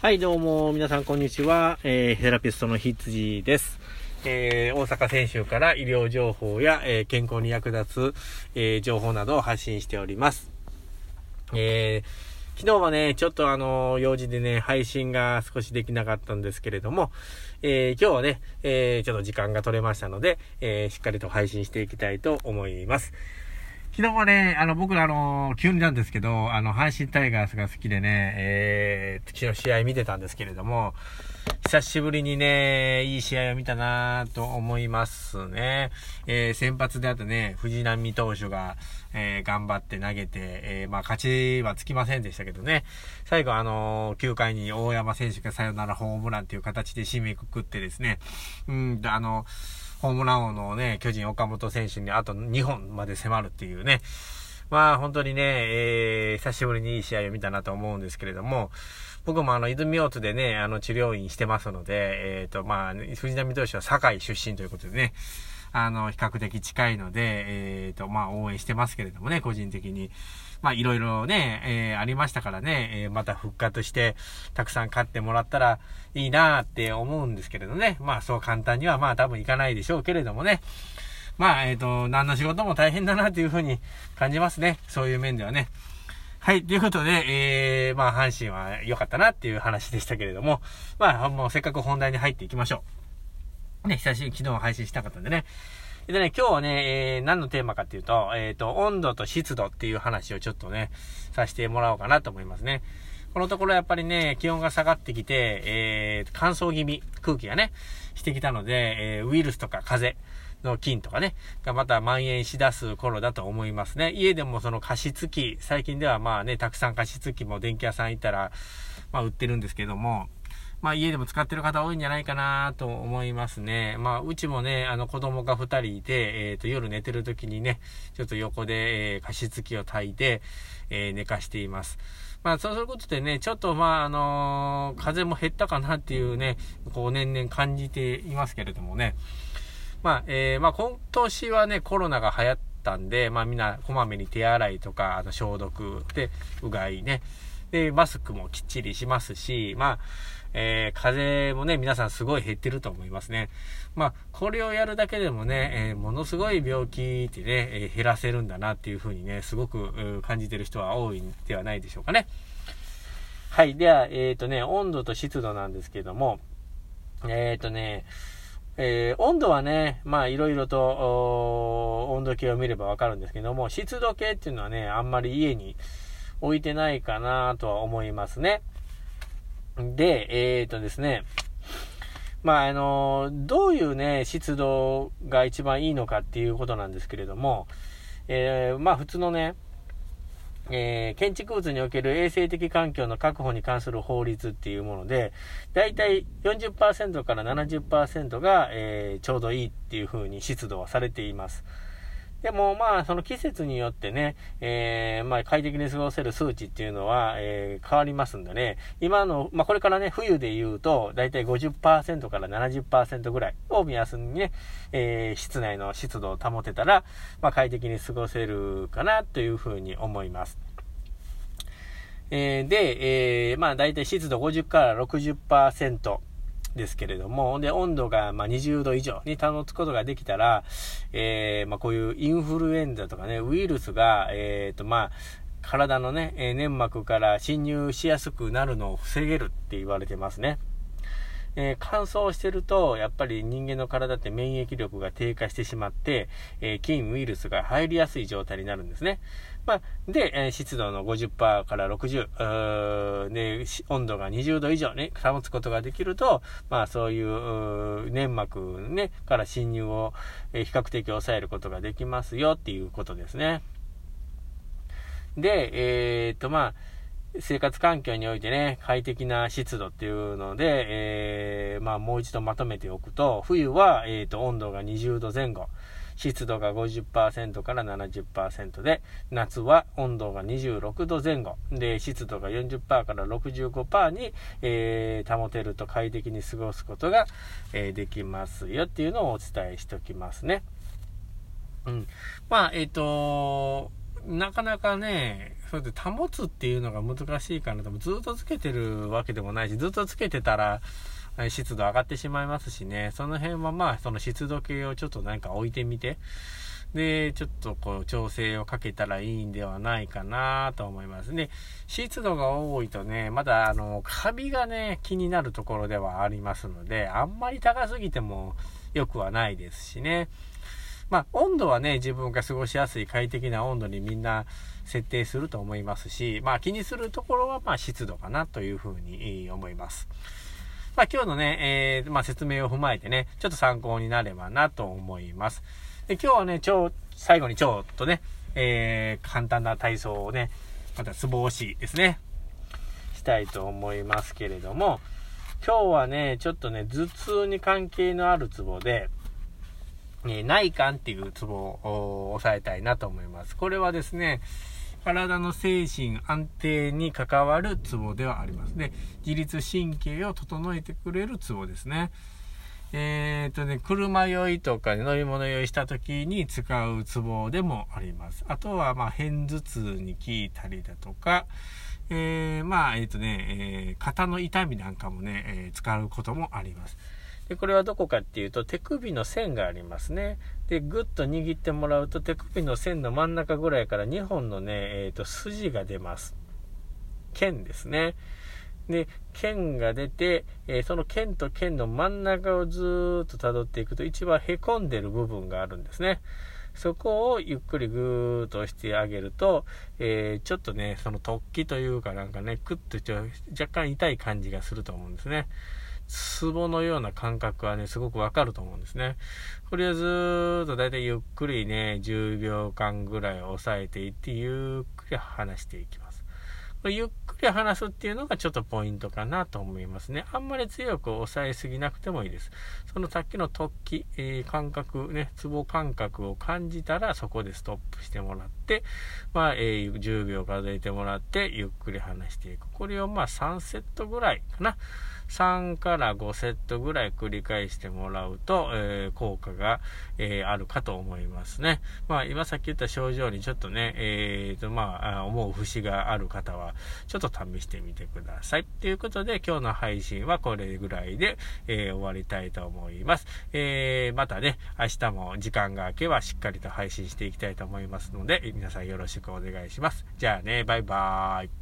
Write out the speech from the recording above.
はい、どうも、皆さん、こんにちは。えー、セラピストのひつじです。えー、大阪専修から医療情報や、えー健康に役立つ、えー情報などを発信しております。えー、昨日はね、ちょっとあの用事でね、配信が少しできなかったんですけれども、えー今日はね、えーちょっと時間が取れましたので、えーしっかりと配信していきたいと思います。昨日はね、あの、僕らあの、急になんですけど、あの、阪神タイガースが好きでね、えー、昨日試合見てたんですけれども、久しぶりにね、いい試合を見たなと思いますね。えー、先発であとね、藤浪投手が、えー、頑張って投げて、えー、まあ、勝ちはつきませんでしたけどね、最後あの9回に大山選手がサヨナラホームランという形で締めくくってですね、うん、あの、ホームラン王のね、巨人岡本選手にあと2本まで迫るっていうね、まあ本当にね、えー、久しぶりにいい試合を見たなと思うんですけれども、僕もあの、泉大津でね、あの、治療院してますので、えっ、と、まあ、藤波投手は堺出身ということでね、あの、比較的近いので、えっ、と、まあ、応援してますけれどもね、個人的に。まあ、いろいろね、えーありましたからね、えーまた復活して、たくさん勝ってもらったらいいなって思うんですけれどね。まあ、そう簡単にはまあ、多分いかないでしょうけれどもね。まあ、えっ、と、何の仕事も大変だなというふうに感じますね。そういう面ではね。はい。ということで、えー、まあ、阪神は良かったなっていう話でしたけれども、まあ、もうせっかく本題に入っていきましょう。ね、久しぶり昨日配信したかったんでね。でね、今日はね、えー、何のテーマかっていうと、えっ、と、温度と湿度っていう話をちょっとね、させてもらおうかなと思いますね。このところやっぱりね、気温が下がってきて、えー、乾燥気味、空気がね、してきたので、えー、ウイルスとか風邪の菌とかね、がまた蔓延しだす頃だと思いますね。家でもその加湿器、最近ではまあね、たくさん加湿器も電気屋さん行ったら、まあ売ってるんですけども、まあ家でも使ってる方多いんじゃないかなと思いますね。まあうちもね、あの子供が2人いて、えっ、と夜寝てる時にね、ちょっと横で、えー加湿器を炊いて、えー寝かしています。まあそうすることでね、ちょっとまああの風も減ったかなっていうね、こう年々感じていますけれどもね。まあ、えーまあ今年はね、コロナが流行ったんで、まあみんなこまめに手洗いとか、あの消毒で、うがいね。で、マスクもきっちりしますし、まあ、えー風もね、皆さんすごい減ってると思いますね。まあ、これをやるだけでもね、えーものすごい病気ってね、えー減らせるんだなっていうふうにね、すごく感じてる人は多いんではないでしょうかね。はい。では、えっ、とね、温度と湿度なんですけども、えっ、とね、えー温度はね、まあいろいろと温度計を見ればわかるんですけども、湿度計っていうのはね、あんまり家に置いてないかなとは思いますね。で、えっ、とですね、まああのどういうね、湿度が一番いいのかっていうことなんですけれども、えーまあ普通のね、えー建築物における衛生的環境の確保に関する法律っていうもので、だいたい40%から70%が、えーちょうどいいっていう風に湿度はされています。でもまあ、その季節によってね、えーまあ快適に過ごせる数値っていうのは、えー変わりますんでね、今の、まあこれからね、冬で言うと、だいたい50%から70%ぐらいを目安にね、えー室内の湿度を保てたら、まあ快適に過ごせるかなというふうに思います。えーで、えーまあ大体湿度50から60%ですけれども、で、温度がま20度以上に保つことができたら、えーまあこういうインフルエンザとかね、ウイルスが、えっ、とまあ、体のね、え粘膜から侵入しやすくなるのを防げるって言われてますね。えー乾燥してると、やっぱり人間の体って免疫力が低下してしまって、えー菌、ウイルスが入りやすい状態になるんですね。まあ、で、えー湿度の50%から60、うーで、温度が20度以上に保つことができると、まあそういうう粘膜、ね、から侵入を、え比較的抑えることができますよっていうことですね。で、えっと、まあ、生活環境においてね、快適な湿度っていうので、えーまあもう一度まとめておくと、冬は、えーと、温度が20度前後、湿度が50%から70%で、夏は温度が26度前後、で、湿度が40%から65%に、えー保てると快適に過ごすことが、えーできますよっていうのをお伝えしておきますね。うん。まあ、えっ、と、なかなかね、そうやって保つっていうのが難しいかなとずっとつけてるわけでもないしずっとつけてたら湿度上がってしまいますしねその辺はまあその湿度計をちょっとなんか置いてみてで、ちょっとこう調整をかけたらいいんではないかなと思いますね。湿度が多いとね、まだあの、カビがね、気になるところではありますので、あんまり高すぎても良くはないですしね。まあ、温度はね、自分が過ごしやすい快適な温度にみんな設定すると思いますし、まあ気にするところはまあ湿度かなというふうに思います。まあ今日のね、えー、まあ説明を踏まえてね、ちょっと参考になればなと思います。で、今日はね、超、最後にちょっとね、えー、簡単な体操をね、またツボ押しですね、したいと思いますけれども、今日はね、ちょっとね、頭痛に関係のあるツボで、え、内観っていうツボを押さえたいなと思います。これはですね、体の精神安定に関わるツボではありますね。自律神経を整えてくれるツボですね。えっ、とね、車酔いとか、ね、乗り物酔いした時に使うツボでもあります。あとは、まあ、片頭痛に効いたりだとか、えー、まあ、えっ、とね、え、肩の痛みなんかもね、え使うこともあります。で、これはどこかっていうと、手首の線がありますね。で、ぐっと握ってもらうと、手首の線の真ん中ぐらいから2本のね、えっ、と、筋が出ます。剣ですね。で、剣が出て、えー、その剣と剣の真ん中をずっと辿っていくと一番へこんでる部分があるんですね。そこをゆっくりぐーっと押してあげると、えー、ちょっとね、その突起というかなんかね、クッと若干痛い感じがすると思うんですね。ツボのような感覚はね、すごくわかると思うんですね。これをずーっとだいたいゆっくりね、10秒間ぐらい押さえていって、ゆっくり離していきます。ゆっくり話すっていうのがちょっとポイントかなと思いますね。あんまり強く抑えすぎなくてもいいです。そのさっきの突起、えー、感覚、ね、ツボ感覚を感じたらそこでストップしてもらって、まあ、えー、10秒数えてもらってゆっくり話していく。これをまあ3セットぐらいかな。3から5セットぐらい繰り返してもらうと、えー、効果が、えー、あるかと思いますね。まあ、今さっき言った症状にちょっとね、えーと、まあ、思う節がある方は、ちょっと試してみてください。ということで、今日の配信はこれぐらいで、えー、終わりたいと思います。えー、またね、明日も時間が空けばしっかりと配信していきたいと思いますので、皆さんよろしくお願いします。じゃあね、バイバーイ。